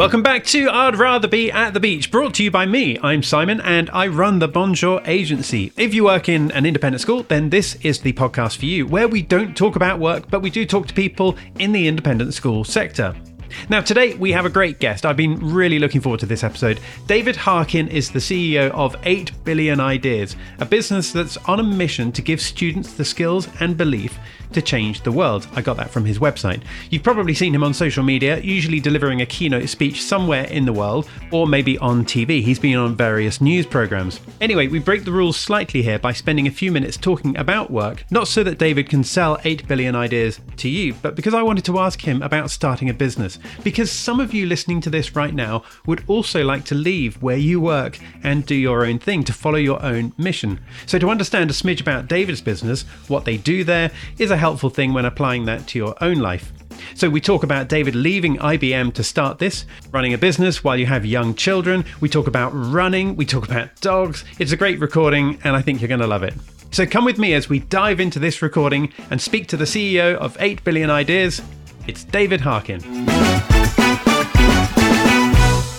Welcome back to I'd Rather Be at the Beach, brought to you by me. I'm Simon and I run the Bonjour Agency. If you work in an independent school, then this is the podcast for you, where we don't talk about work, but we do talk to people in the independent school sector. Now, today we have a great guest. I've been really looking forward to this episode. David Harkin is the CEO of 8 Billion Ideas, a business that's on a mission to give students the skills and belief to change the world. I got that from his website. You've probably seen him on social media, usually delivering a keynote speech somewhere in the world, or maybe on TV. He's been on various news programs. Anyway, we break the rules slightly here by spending a few minutes talking about work, not so that David can sell 8 billion ideas to you, but because I wanted to ask him about starting a business. Because some of you listening to this right now would also like to leave where you work and do your own thing to follow your own mission. So, to understand a smidge about David's business, what they do there, is a helpful thing when applying that to your own life. So, we talk about David leaving IBM to start this, running a business while you have young children. We talk about running, we talk about dogs. It's a great recording, and I think you're going to love it. So, come with me as we dive into this recording and speak to the CEO of 8 Billion Ideas. It's David Harkin.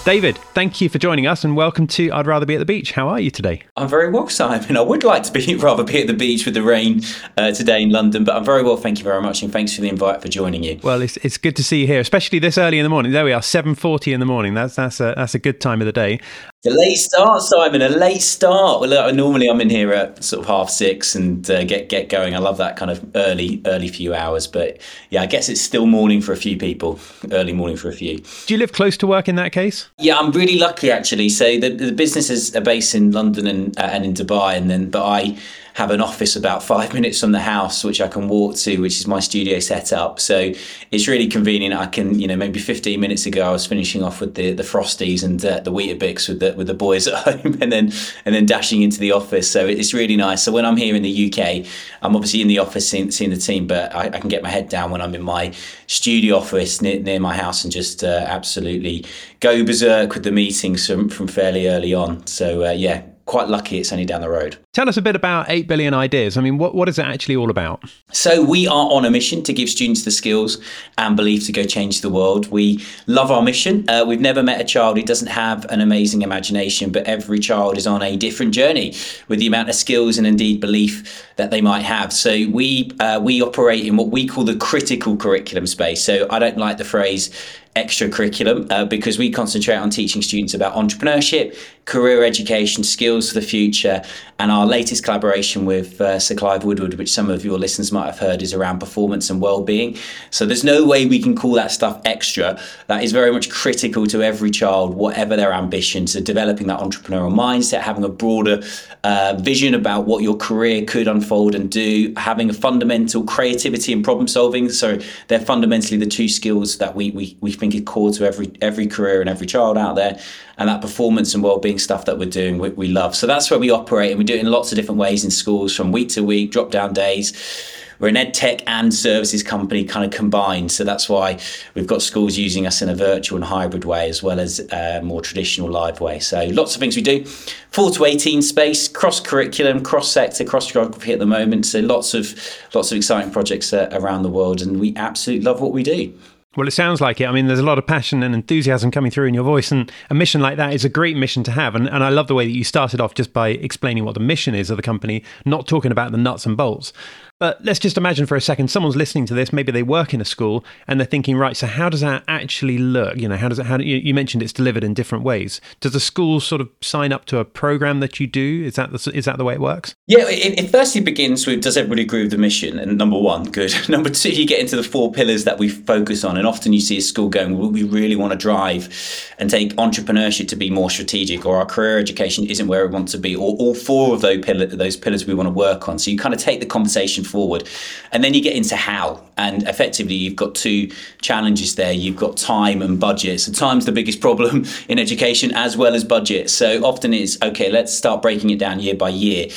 David, thank you for joining us and welcome to I'd Rather Be at the Beach. How are you today? I'm very well, Simon. I would like to be rather be at the beach with the rain uh, today in London, but I'm very well. Thank you very much, and thanks for the invite for joining you. Well, it's, it's good to see you here, especially this early in the morning. There we are, 7:40 in the morning. That's that's a that's a good time of the day. A late start, Simon. A late start. Well, normally I'm in here at sort of half six and uh, get get going. I love that kind of early early few hours. But yeah, I guess it's still morning for a few people. Early morning for a few. Do you live close to work in that case? Yeah, I'm really lucky actually. So the the businesses are based in London and uh, and in Dubai, and then but I have an office about five minutes from the house, which I can walk to, which is my studio setup. So it's really convenient. I can, you know, maybe 15 minutes ago, I was finishing off with the the Frosties and uh, the Weetabix with the with the boys at home, and then and then dashing into the office. So it's really nice. So when I'm here in the UK, I'm obviously in the office seeing, seeing the team, but I, I, can get my head down when I'm in my studio office near, near my house and just uh, absolutely go berserk with the meetings from, from fairly early on. So uh, yeah, quite lucky it's only down the road. Tell us a bit about 8 billion ideas. I mean, what, what is it actually all about? So, we are on a mission to give students the skills and belief to go change the world. We love our mission. Uh, we've never met a child who doesn't have an amazing imagination, but every child is on a different journey with the amount of skills and indeed belief that they might have. So, we, uh, we operate in what we call the critical curriculum space. So, I don't like the phrase extra curriculum uh, because we concentrate on teaching students about entrepreneurship, career education, skills for the future, and our latest collaboration with uh, Sir Clive Woodward, which some of your listeners might have heard, is around performance and well-being. So there's no way we can call that stuff extra. That is very much critical to every child, whatever their ambitions, so developing that entrepreneurial mindset, having a broader uh, vision about what your career could unfold and do, having a fundamental creativity and problem solving. So they're fundamentally the two skills that we we, we think is core to every every career and every child out there. And that performance and well-being stuff that we're doing, we, we love. So that's where we operate, and we do it in lots of different ways in schools, from week to week, drop down days we're an ed tech and services company kind of combined. So that's why we've got schools using us in a virtual and hybrid way as well as a more traditional live way. So lots of things we do. 4 to 18 space, cross curriculum, cross sector, cross geography at the moment. So lots of lots of exciting projects uh, around the world and we absolutely love what we do. Well, it sounds like it. I mean, there's a lot of passion and enthusiasm coming through in your voice, and a mission like that is a great mission to have. And, and I love the way that you started off just by explaining what the mission is of the company, not talking about the nuts and bolts. But let's just imagine for a second someone's listening to this. Maybe they work in a school and they're thinking, right, so how does that actually look? You know, how does it? How do, you, you mentioned it's delivered in different ways. Does the school sort of sign up to a program that you do? Is that the, is that the way it works? Yeah, it, it firstly begins with does everybody agree with the mission? And number one, good. number two, you get into the four pillars that we focus on, and often you see a school going, well, we really want to drive and take entrepreneurship to be more strategic, or our career education isn't where we want to be, or all four of those pillars, those pillars we want to work on. So you kind of take the conversation forward. And then you get into how. And effectively, you've got two challenges there. You've got time and budget. So, time's the biggest problem in education as well as budget. So, often it's okay, let's start breaking it down year by year.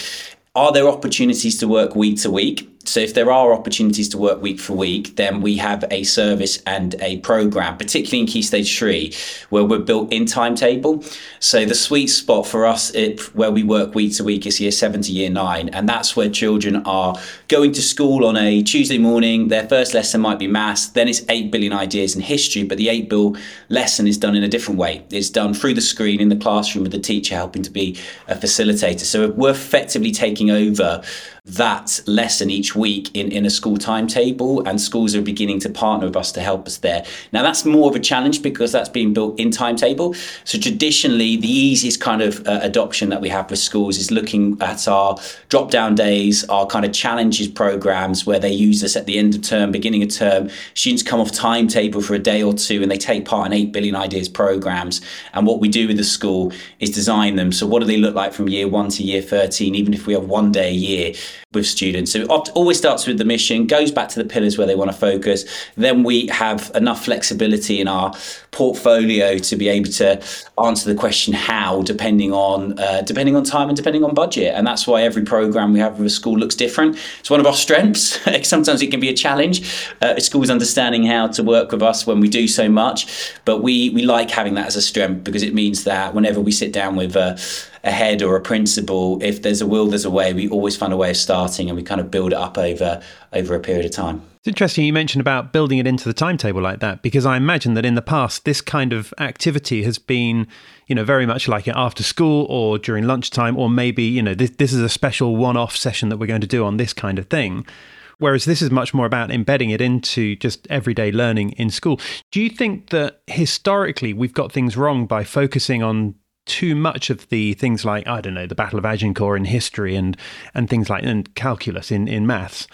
Are there opportunities to work week to week? So if there are opportunities to work week for week, then we have a service and a program, particularly in Key Stage 3, where we're built in timetable. So the sweet spot for us it, where we work week to week is year 7 to year 9. And that's where children are going to school on a Tuesday morning. Their first lesson might be maths, then it's 8 billion ideas in history, but the 8 bill lesson is done in a different way. It's done through the screen in the classroom with the teacher helping to be a facilitator. So we're effectively taking over that lesson each week in, in a school timetable, and schools are beginning to partner with us to help us there. Now, that's more of a challenge because that's being built in timetable. So, traditionally, the easiest kind of uh, adoption that we have with schools is looking at our drop down days, our kind of challenges programs where they use us at the end of term, beginning of term. Students come off timetable for a day or two and they take part in 8 billion ideas programs. And what we do with the school is design them. So, what do they look like from year one to year 13, even if we have one day a year? with students. So always starts with the mission, goes back to the pillars where they want to focus. Then we have enough flexibility in our portfolio to be able to answer the question how, depending on uh, depending on time and depending on budget. And that's why every program we have with a school looks different. It's one of our strengths. Sometimes it can be a challenge. Uh, schools understanding how to work with us when we do so much, but we we like having that as a strength because it means that whenever we sit down with a a head or a principal, if there's a will, there's a way. We always find a way of starting, and we kind of build it up over over a period of time. It's interesting you mentioned about building it into the timetable like that because I imagine that in the past this kind of activity has been, you know, very much like it after school or during lunchtime or maybe, you know, this this is a special one-off session that we're going to do on this kind of thing. Whereas this is much more about embedding it into just everyday learning in school. Do you think that historically we've got things wrong by focusing on too much of the things like I don't know the Battle of Agincourt in history and and things like and calculus in in maths,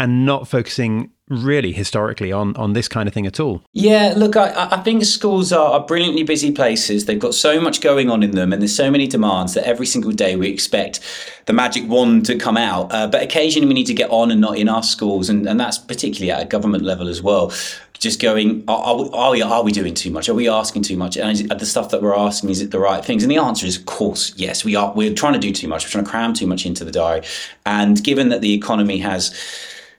and not focusing really historically on on this kind of thing at all. Yeah, look, I, I think schools are, are brilliantly busy places. They've got so much going on in them, and there's so many demands that every single day we expect the magic wand to come out. Uh, but occasionally we need to get on and not in our schools, and, and that's particularly at a government level as well just going, are, are, we, are we doing too much? Are we asking too much? And the stuff that we're asking, is it the right things? And the answer is, of course, yes, we are. We're trying to do too much. We're trying to cram too much into the diary. And given that the economy has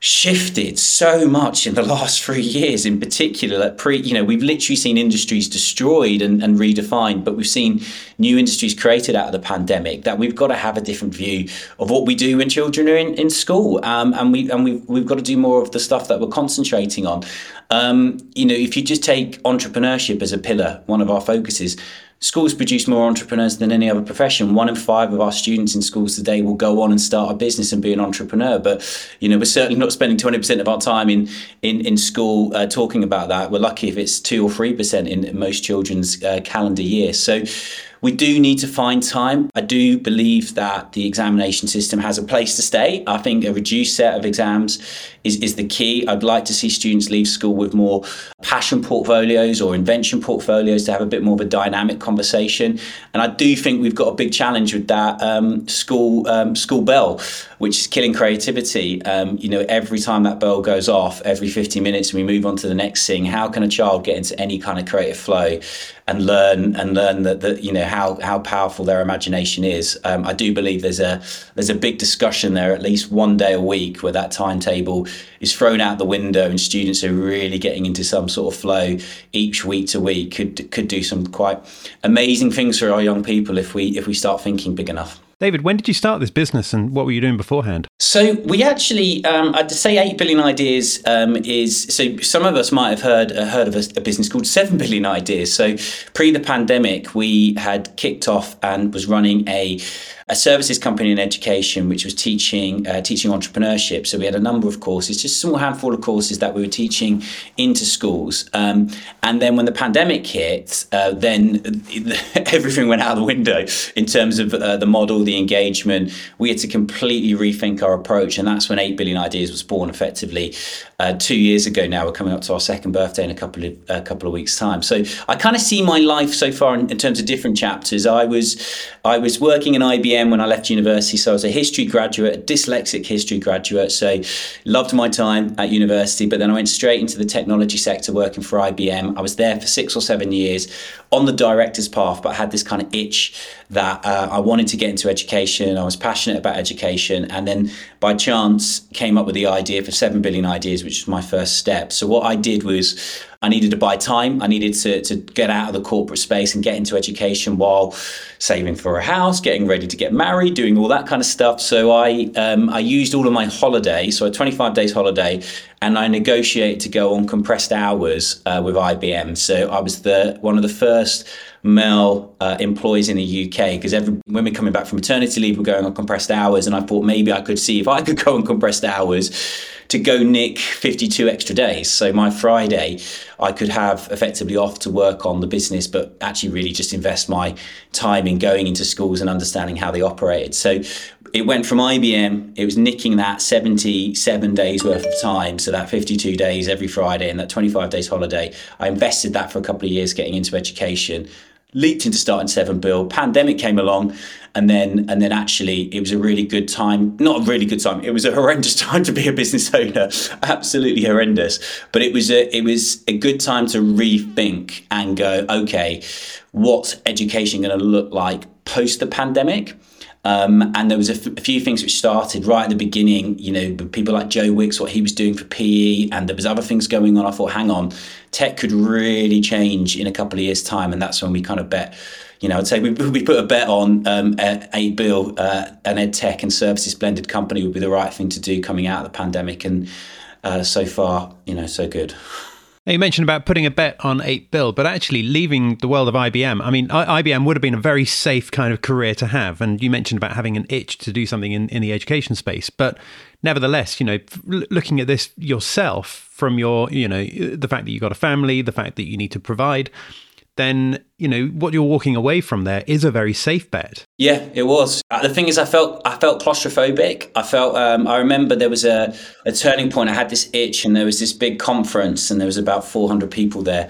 shifted so much in the last three years in particular like pre you know we've literally seen industries destroyed and, and, redefined but we've seen new industries created out of the pandemic that we've got to have a different view of what we do when children are in, in school um, and we and we've, we've got to do more of the stuff that we're concentrating on. Um, you know if you just take entrepreneurship as a pillar one of our focuses Schools produce more entrepreneurs than any other profession. One in five of our students in schools today will go on and start a business and be an entrepreneur. But you know, we're certainly not spending twenty percent of our time in in in school uh, talking about that. We're lucky if it's two or three percent in most children's uh, calendar year. So we do need to find time. I do believe that the examination system has a place to stay. I think a reduced set of exams is, is the key. I'd like to see students leave school with more passion portfolios or invention portfolios to have a bit more of a dynamic conversation. And I do think we've got a big challenge with that um, school um, school bell, which is killing creativity. Um, you know, every time that bell goes off, every 50 minutes, we move on to the next thing. How can a child get into any kind of creative flow? and learn and learn that, that you know how how powerful their imagination is. Um, I do believe there's a there's a big discussion there at least one day a week where that timetable is thrown out the window and students are really getting into some sort of flow each week to week could could do some quite amazing things for our young people if we if we start thinking big enough. David, when did you start this business and what were you doing beforehand? So, we actually, um, I'd say 8 billion ideas um, is, so some of us might have heard, uh, heard of a, a, business called 7 billion ideas. So, pre the pandemic, we had kicked off and was running a a services company in education which was teaching uh, teaching entrepreneurship. So we had a number of courses, just a small handful of courses that we were teaching into schools. Um, and then when the pandemic hit, uh, then everything went out the window in terms of uh, the model, the engagement. We had to completely rethink our approach, and that's when Eight Billion Ideas was born. Effectively, uh, two years ago now. We're coming up to our second birthday in a couple of a couple of weeks' time. So I kind of see my life so far in, in terms of different chapters. I was I was working in IBM IBM when I left university. So I was a history graduate, a dyslexic history graduate. So loved my time at university, but then I went straight into the technology sector working for IBM. I was there for six or seven years on the director's path, but I had this kind of itch that uh, I wanted to get into education. I was passionate about education, and then by chance came up with the idea for Seven Billion Ideas, which was my first step. So what I did was I needed to buy time. I needed to, to get out of the corporate space and get into education while saving for a house, getting ready to get married, doing all that kind of stuff. So I um, I used all of my holiday, so a 25 days holiday, and I negotiated to go on compressed hours uh, with IBM. So I was the one of the first male uh, employees in the UK because every women coming back from maternity leave were going on compressed hours, and I thought maybe I could see if I could go on compressed hours to go nick 52 extra days. So my Friday, I could have effectively off to work on the business, but actually really just invest my time in going into schools and understanding how they operated. So it went from IBM, it was nicking that 77 days worth of time, so that 52 days every Friday and that 25 days holiday. I invested that for a couple of years getting into education, leaped into starting Seven Bill. Pandemic came along, and then and then actually it was a really good time. Not a really good time. It was a horrendous time to be a business owner. Absolutely horrendous. But it was a it was a good time to rethink and go, okay, what's education going to look like post the pandemic? Um, and there was a, f- a few things which started right at the beginning. You know, people like Joe Wicks, what he was doing for PE, and there was other things going on. I thought, hang on, tech could really change in a couple of years' time, and that's when we kind of bet. You know, I'd say we, we put a bet on um, 8 Bill, uh, an ed tech and services blended company would be the right thing to do coming out of the pandemic, and uh, so far, you know, so good. Now you mentioned about putting a bet on 8 Bill, but actually leaving the world of IBM. I mean, IBM would have been a very safe kind of career to have. And you mentioned about having an itch to do something in, in the education space. But nevertheless, you know, looking at this yourself from your, you know, the fact that you've got a family, the fact that you need to provide, then you know what you're walking away from there is a very safe bet. Yeah, it was. Uh, the thing is, I felt I felt claustrophobic. I felt um, I remember there was a, a turning point. I had this itch, and there was this big conference, and there was about 400 people there.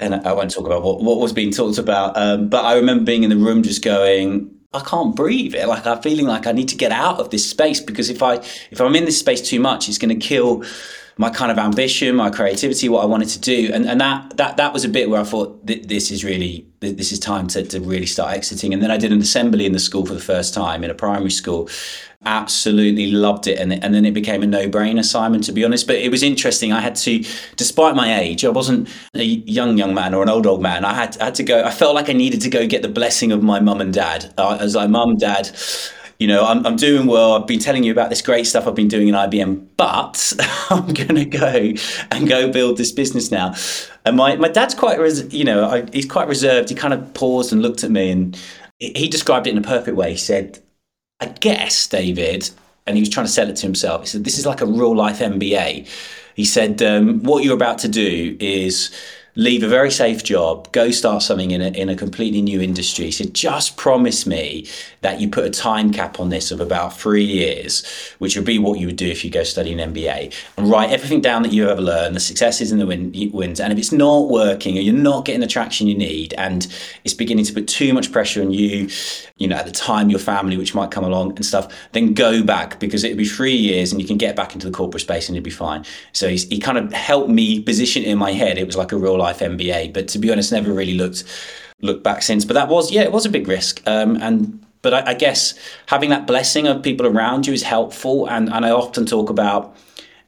And I won't talk about what, what was being talked about, um, but I remember being in the room just going, I can't breathe. It like I'm feeling like I need to get out of this space because if I if I'm in this space too much, it's going to kill my kind of ambition, my creativity, what I wanted to do, and and that that that was a bit where I thought this is really this is time to, to really start exiting. And then I did an assembly in the school for the first time in a primary school. Absolutely loved it, and and then it became a no brainer, Simon. To be honest, but it was interesting. I had to, despite my age, I wasn't a young young man or an old old man. I had I had to go. I felt like I needed to go get the blessing of my mum and dad. I was like, mum, dad you know, I'm, I'm doing well. I've been telling you about this great stuff I've been doing in IBM, but I'm going to go and go build this business now. And my, my dad's quite, res- you know, I, he's quite reserved. He kind of paused and looked at me and he described it in a perfect way. He said, I guess, David, and he was trying to sell it to himself. He said, this is like a real life MBA. He said, um, what you're about to do is leave a very safe job, go start something in a, in a completely new industry. Said, just promise me that you put a time cap on this of about three years, which would be what you would do if you go study an MBA, and write everything down that you ever learned, the successes and the win- wins. And if it's not working or you're not getting the traction you need and it's beginning to put too much pressure on you, you know, at the time, your family, which might come along and stuff, then go back because it'll be three years and you can get back into the corporate space and you'll be fine. So he kind of helped me position it in my head. It was like a real life MBA. But to be honest, never really looked looked back since. But that was yeah, it was a big risk. Um, and but I, I, guess having that blessing of people around you is helpful. And and I often talk about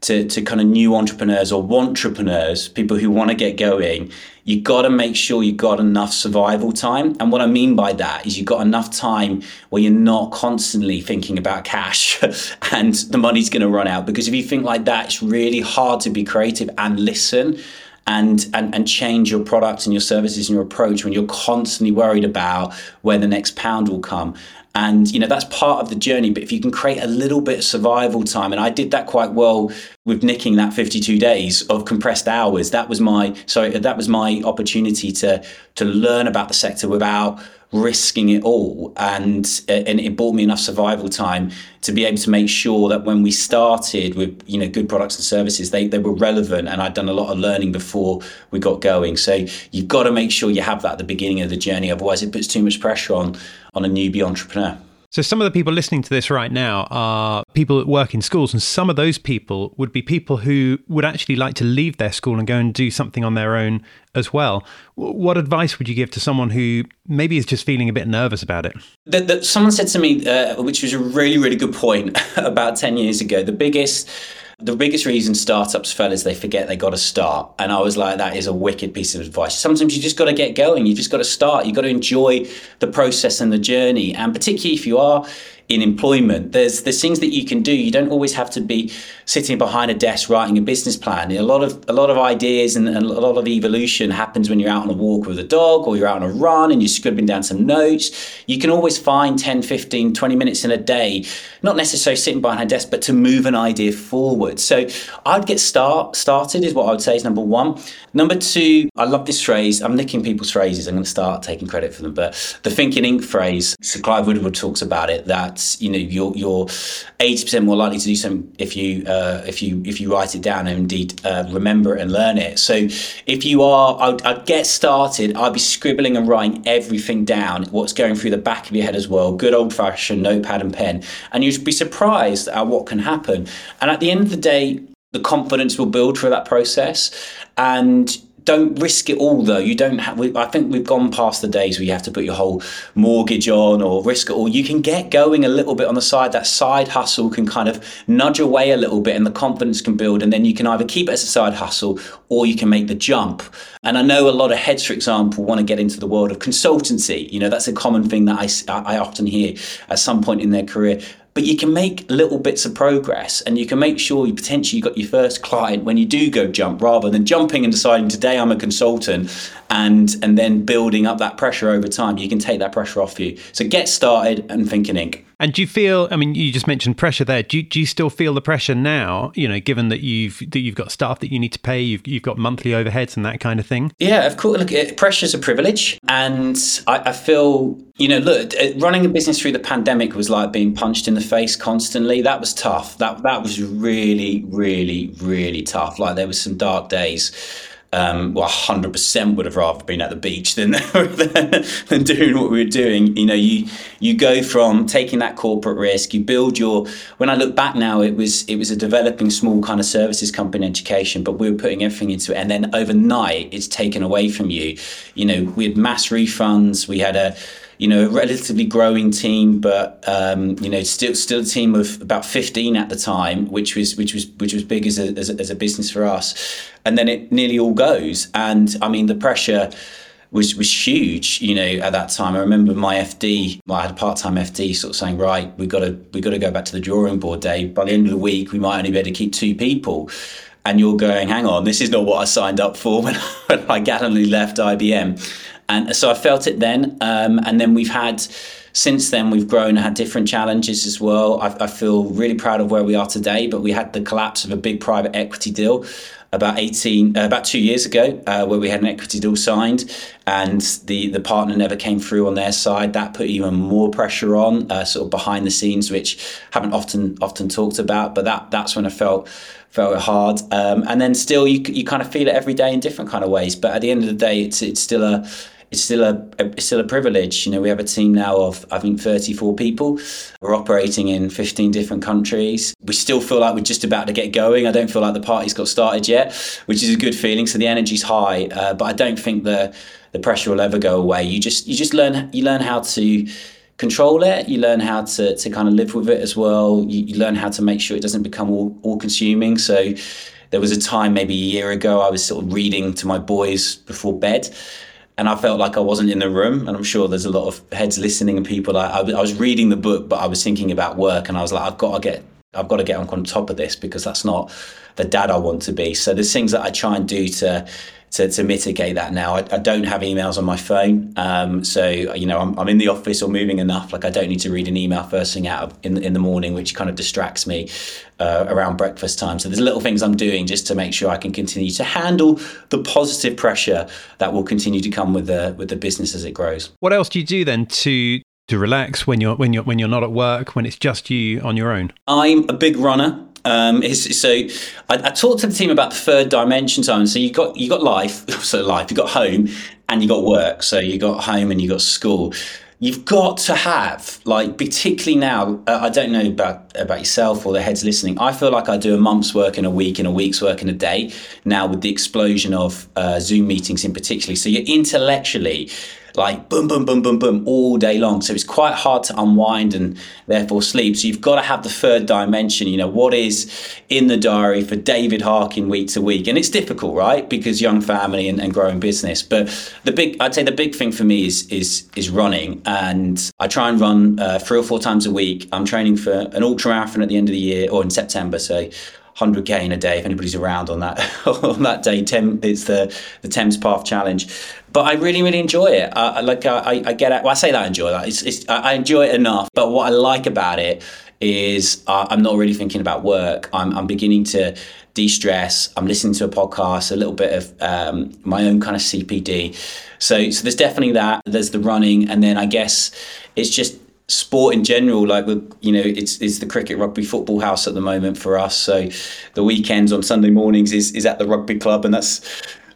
to, to kind of new entrepreneurs or entrepreneurs, people who want to get going, you got to make sure you got enough survival time. And what I mean by that is you got enough time where you're not constantly thinking about cash and the money's going to run out. Because if you think like that, it's really hard to be creative and listen and, and and change your products and your services and your approach when you're constantly worried about where the next pound will come. And you know that's part of the journey but if you can create a little bit of survival time and i did that quite well with nicking that 52 days of compressed hours that was my sorry that was my opportunity to to learn about the sector without risking it all. And uh, and it bought me enough survival time to be able to make sure that when we started with you know good products and services they, they were relevant and I'd done a lot of learning before we got going. So you've got to make sure you have that at the beginning of the journey otherwise it puts too much pressure on on a newbie entrepreneur So, some of the people listening to this right now are people that work in schools, and some of those people would be people who would actually like to leave their school and go and do something on their own as well. What advice would you give to someone who maybe is just feeling a bit nervous about it? Someone said to me, uh, which was a really, really good point about 10 years ago, the biggest the biggest reason startups fail is they forget they got to start. And I was like, that is a wicked piece of advice. Sometimes you just got to get going. You just got to start. You got to enjoy the process and the journey. And particularly if you are in employment. There's there's things that you can do. You don't always have to be sitting behind a desk writing a business plan. A lot of a lot of ideas and, and, a lot of evolution happens when you're out on a walk with a dog or you're out on a run and you're scribbling down some notes. You can always find 10, 15, 20 minutes in a day, not necessarily sitting behind a desk, but to move an idea forward. So I'd get start started is what I would say is number one. Number two, I love this phrase. I'm nicking people's phrases. I'm going to start taking credit for them. But the thinking ink phrase, so Clive Woodward talks about it, that, you know, you're, you're 80% more likely to do something if you, uh, if you, if you write it down and indeed uh, remember it and learn it. So if you are, I'd, I'd get started, I'd be scribbling and writing everything down, what's going through the back of your head as well, good old fashioned notepad and pen. And you'd be surprised at what can happen. And at the end of the day, the confidence will build through that process and don't risk it all though. You don't have i think we've gone past the days where you have to put your whole mortgage on or risk it all. You can get going a little bit on the side. That side hustle can kind of nudge away a little bit and the confidence can build and then you can either keep it as a side hustle or you can make the jump. And i know a lot of heads for example want to get into the world of consultancy. You know that's a common thing that i, I often hear at some point in their career but you can make little bits of progress and you can make sure you potentially got your first client when you do go jump rather than jumping and deciding today I'm a consultant and and then building up that pressure over time. You can take that pressure off you. So get started and think in ink and do you feel? I mean, you just mentioned pressure there. Do you, do you still feel the pressure now? You know, given that you've that you've got staff that you need to pay, you've you've got monthly overheads and that kind of thing. Yeah, of course. Look, pressure is a privilege, and I, I feel you know, look, uh, running a business through the pandemic was like being punched in the face constantly. That was tough. That that was really, really, really tough. Like there was some dark days um, well, 100% would have rather been at the beach than, than, doing what we were doing. You know, you you go from taking that corporate risk, you build your. When I look back now, it was it was a developing small kind of services company education, but we were putting everything into it, and then overnight it's taken away from you. You know, we had mass refunds, we had a you know, a relatively growing team, but um, you know, still still a team of about fifteen at the time, which was which was which was big as a, as a, as a business for us. And then it nearly all goes, and I mean the pressure was was huge. You know, at that time, I remember my FD, well, I had a part time FD, sort of saying, right, we got to we got to go back to the drawing board day. By the end of the week, we might only be able to keep two people. And you're going, hang on, this is not what I signed up for when, when I gallantly left IBM. And so I felt it then. Um, and then we've had, since then, we've grown and had different challenges as well. I, I, feel really proud of where we are today, but we had the collapse of a big private equity deal about 18 uh, about two years ago uh, where we had an equity deal signed and the the partner never came through on their side that put even more pressure on uh, sort of behind the scenes which haven't often often talked about but that that's when I felt felt hard. Um, and then still, you you kind of feel it every day in different kind of ways. But at the end of the day, it's it's still a it's still a, it's still a privilege. You know, we have a team now of I think 34 people. We're operating in 15 different countries. We still feel like we're just about to get going. I don't feel like the party's got started yet, which is a good feeling. So the energy's high, uh, but I don't think the the pressure will ever go away. You just you just learn you learn how to control it. You learn how to, to kind of live with it as well. You, you learn how to make sure it doesn't become all, all consuming. So there was a time maybe a year ago I was sort of reading to my boys before bed and I felt like I wasn't in the room. And I'm sure there's a lot of heads listening and people. I, I, I was reading the book, but I was thinking about work, and I was like, I've got to get, I've got to get on top of this because that's not the dad I want to be. So there's things that I try and do to to, to mitigate that now. I, I, don't have emails on my phone, um, so you know I'm, I'm, in the office or moving enough. Like I don't need to read an email first thing out in in the morning, which kind of distracts me uh, around breakfast time. So there's little things I'm doing just to make sure I can continue to handle the positive pressure that will continue to come with the with the business as it grows. What else do you do then to to relax when you're when you're when you're not at work when it's just you on your own? I'm a big runner. Um, so I, I, talked to the team about the third dimension time. So you got you got life, so life. You got home, and you got work. So you got home and you got school. you've got to have like particularly now uh, i don't know about about yourself or the heads listening i feel like i do a month's work in a week and a week's work in a day now with the explosion of uh, zoom meetings in particular so you're intellectually like boom, boom, boom, boom, boom all day long. So it's quite hard to unwind and therefore sleep. So you've got to have the third dimension. You know, what is in the diary for David Harkin week to week? And it's difficult, right? Because young family and, and growing business. But the big, I'd say the big thing for me is is is running. And I try and run uh, three or four times a week. I'm training for an ultra marathon at the end of the year or in September. So 100k in a day if anybody's around on that on that day. Tem, it's the the Thames Path Challenge, but I really really enjoy it. Uh, like I, I get. Well, I say that I enjoy that. It's, it's, I enjoy it enough. But what I like about it is uh, I'm not really thinking about work. I'm I'm beginning to de-stress. I'm listening to a podcast, a little bit of um, my own kind of CPD. So so there's definitely that. There's the running, and then I guess it's just sport in general like you know it's it's the cricket rugby football house at the moment for us. So the weekends on sunday mornings is is at the rugby club and that's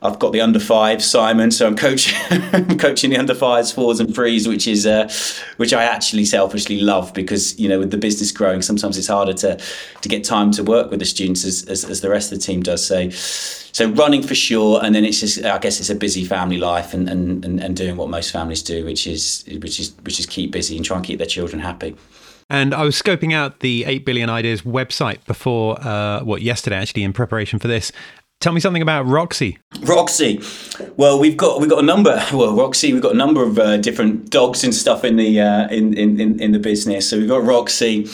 I've got the under five Simon, so I'm coaching coaching the under fives, fours, and threes, which is uh, which I actually selfishly love because you know with the business growing, sometimes it's harder to to get time to work with the students as, as, as the rest of the team does. So so running for sure, and then it's just I guess it's a busy family life and and, and, and doing what most families do, which is which is which is keep busy and try and keep their children happy. And I was scoping out the 8 Billion Ideas website before, uh, what, yesterday actually, in preparation for this. Tell me something about Roxy. Roxy. Well, we've got we've got a number. Well, Roxy, we've got a number of uh, different dogs and stuff in the uh, in, in in the business. So we've got Roxy.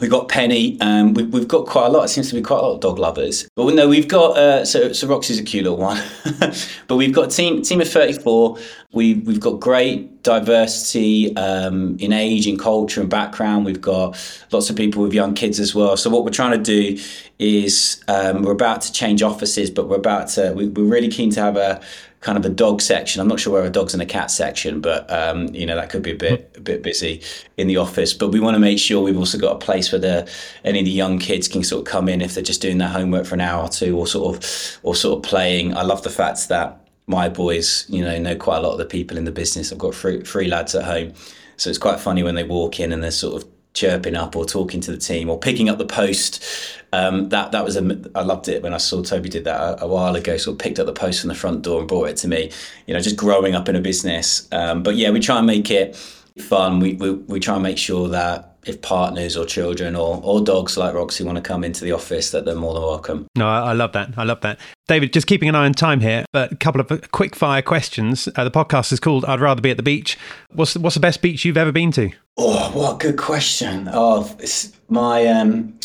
We've got Penny. Um, we, we've got quite a lot. It seems to be quite a lot of dog lovers. But no, we've got uh, so so Roxy's a cute little one. but we've got a team team of thirty four. We we've got great diversity um, in age, in culture, and background. We've got lots of people with young kids as well. So what we're trying to do is um, we're about to change offices, but we're about to we, we're really keen to have a kind of a dog section. I'm not sure where a dogs and a cat section, but um, you know that could be a bit a bit busy in the office. But we want to make sure we've also got a place where the any of the young kids can sort of come in if they're just doing their homework for an hour or two, or sort of or sort of playing. I love the fact that my boys, you know, know quite a lot of the people in the business. I've got three, three lads at home, so it's quite funny when they walk in and they're sort of chirping up or talking to the team or picking up the post. Um, that that was a I loved it when I saw Toby did that a, a, while ago. Sort of picked up the post from the front door and brought it to me. You know, just growing up in a business. Um, but yeah, we try and make it fun. We, we we try and make sure that if partners or children or, or dogs like Roxy want to come into the office, that they're more than welcome. No, I, love that. I love that. David, just keeping an eye on time here, but a couple of quick fire questions. Uh, the podcast is called I'd Rather Be at the Beach. What's the, what's the best beach you've ever been to? Oh, what a good question. Oh, it's my. Um,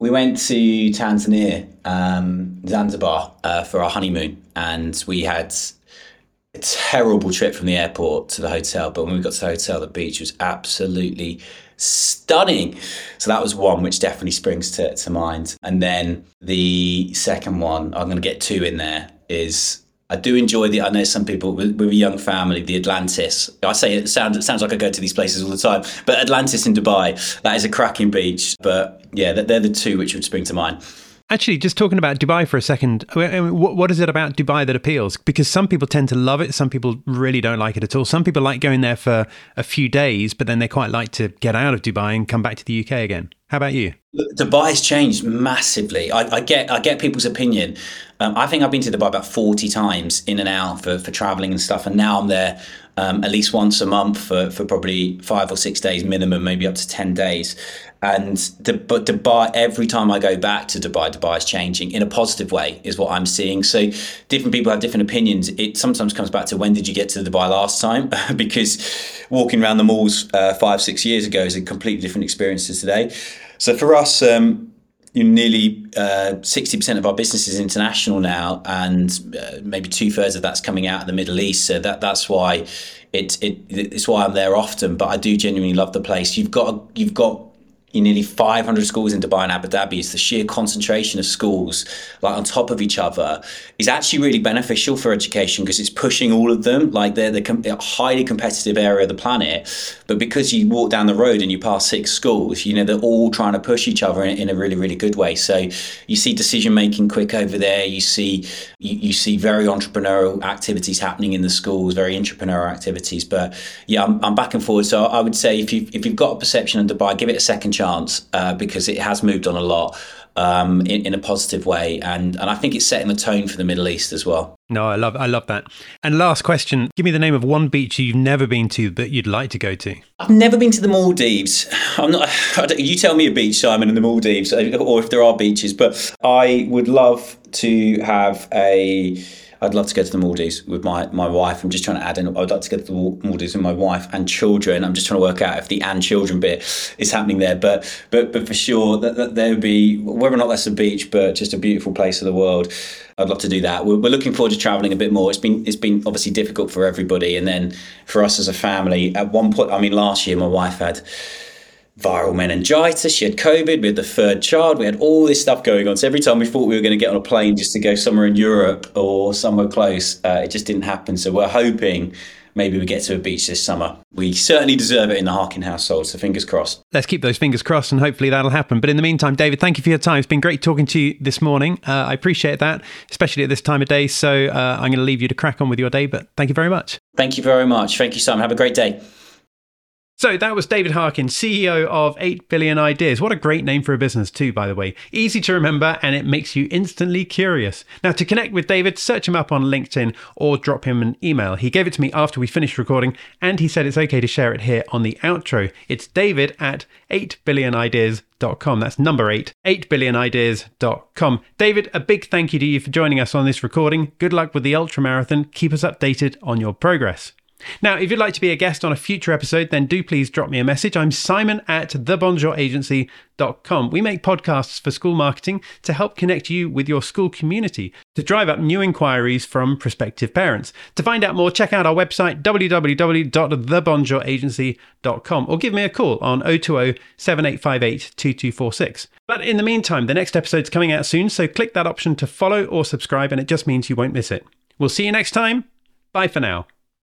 we went to Tanzania, um, Zanzibar, uh, for our honeymoon, and we had terrible trip from the airport to the hotel. But when we got to the hotel, the beach was absolutely stunning. So that was one which definitely springs to, to mind. And then the second one, I'm going to get two in there, is I do enjoy the. I know some people with, with, a young family, the Atlantis. I say it sounds it sounds like I go to these places all the time, but Atlantis in Dubai, that is a cracking beach. But yeah, they're the two which would spring to mind. Actually, just talking about Dubai for a second, what is it about Dubai that appeals? Because some people tend to love it, some people really don't like it at all. Some people like going there for a few days, but then they quite like to get out of Dubai and come back to the UK again. How about you? Dubai's changed massively. I, I get I get people's opinion. Um, I think I've been to Dubai about forty times in and out for, for traveling and stuff, and now I'm there um, at least once a month for, for probably five or six days minimum, maybe up to ten days. And the, but Dubai, every time I go back to Dubai, Dubai is changing in a positive way, is what I'm seeing. So different people have different opinions. It sometimes comes back to when did you get to Dubai last time? because walking around the malls uh, five, six years ago is a completely different experience to today. So for us, um, nearly uh, sixty uh, percent of our business is international now, and uh, maybe two thirds of that's coming out of the Middle East. So that that's why it, it it's why I'm there often. But I do genuinely love the place. You've got you've got nearly 500 schools in Dubai and Abu Dhabi, it's the sheer concentration of schools like on top of each other is actually really beneficial for education because it's pushing all of them. Like they're the com- highly competitive area of the planet, but because you walk down the road and you pass six schools, you know they're all trying to push each other in, in a really really good way. So you see decision making quick over there. You see you, you see very entrepreneurial activities happening in the schools, very entrepreneurial activities. But yeah, I'm, I'm back and forward. So I would say if you if you've got a perception of Dubai, give it a second chance chance uh, because it has moved on a lot um, in, in, a positive way, and and I think it's setting the tone for the Middle East as well. No, I love I love that. And last question: Give me the name of one beach you've never been to but you'd like to go to. I've never been to the Maldives. I'm not. You tell me a beach, Simon, in the Maldives, or if there are beaches. But I would love to have a I'd love to go to the Maldives with my, my wife. I'm just trying to add in, I'd like to go to the Maldives with my wife and children. I'm just trying to work out if the and children bit is happening there. But but but for sure, that, that there would be, whether or not that's a beach, but just a beautiful place of the world. I'd love to do that. We're, we're looking forward to traveling a bit more. It's been it's been obviously difficult for everybody, and then for us as a family. At one point, I mean, last year my wife had viral meningitis. She had COVID. We had the third child. We had all this stuff going on. So every time we thought we were going to get on a plane just to go somewhere in Europe or somewhere close, uh, it just didn't happen. So we're hoping maybe we get to a beach this summer. We certainly deserve it in the Harkin household, so fingers crossed. Let's keep those fingers crossed and hopefully that'll happen. But in the meantime, David, thank you for your time. It's been great talking to you this morning. Uh, I appreciate that, especially at this time of day. So uh, I'm going to leave you to crack on with your day, but thank you very much. Thank you very much. Thank you, Simon. Have a great day. So that was David Harkin, CEO of 8 Billion Ideas. What a great name for a business, too, by the way. Easy to remember and it makes you instantly curious. Now, to connect with David, search him up on LinkedIn or drop him an email. He gave it to me after we finished recording and he said it's okay to share it here on the outro. It's david at 8billionideas.com. That's number 8, 8billionideas.com. David, a big thank you to you for joining us on this recording. Good luck with the ultra marathon. Keep us updated on your progress. Now, if you'd like to be a guest on a future episode, then do please drop me a message. I'm Simon at thebonjouragency.com. We make podcasts for school marketing to help connect you with your school community to drive up new inquiries from prospective parents. To find out more, check out our website www.thebonjouragency.com or give me a call on 020 7858 2246. But in the meantime, the next episode's coming out soon, so click that option to follow or subscribe, and it just means you won't miss it. We'll see you next time. Bye for now.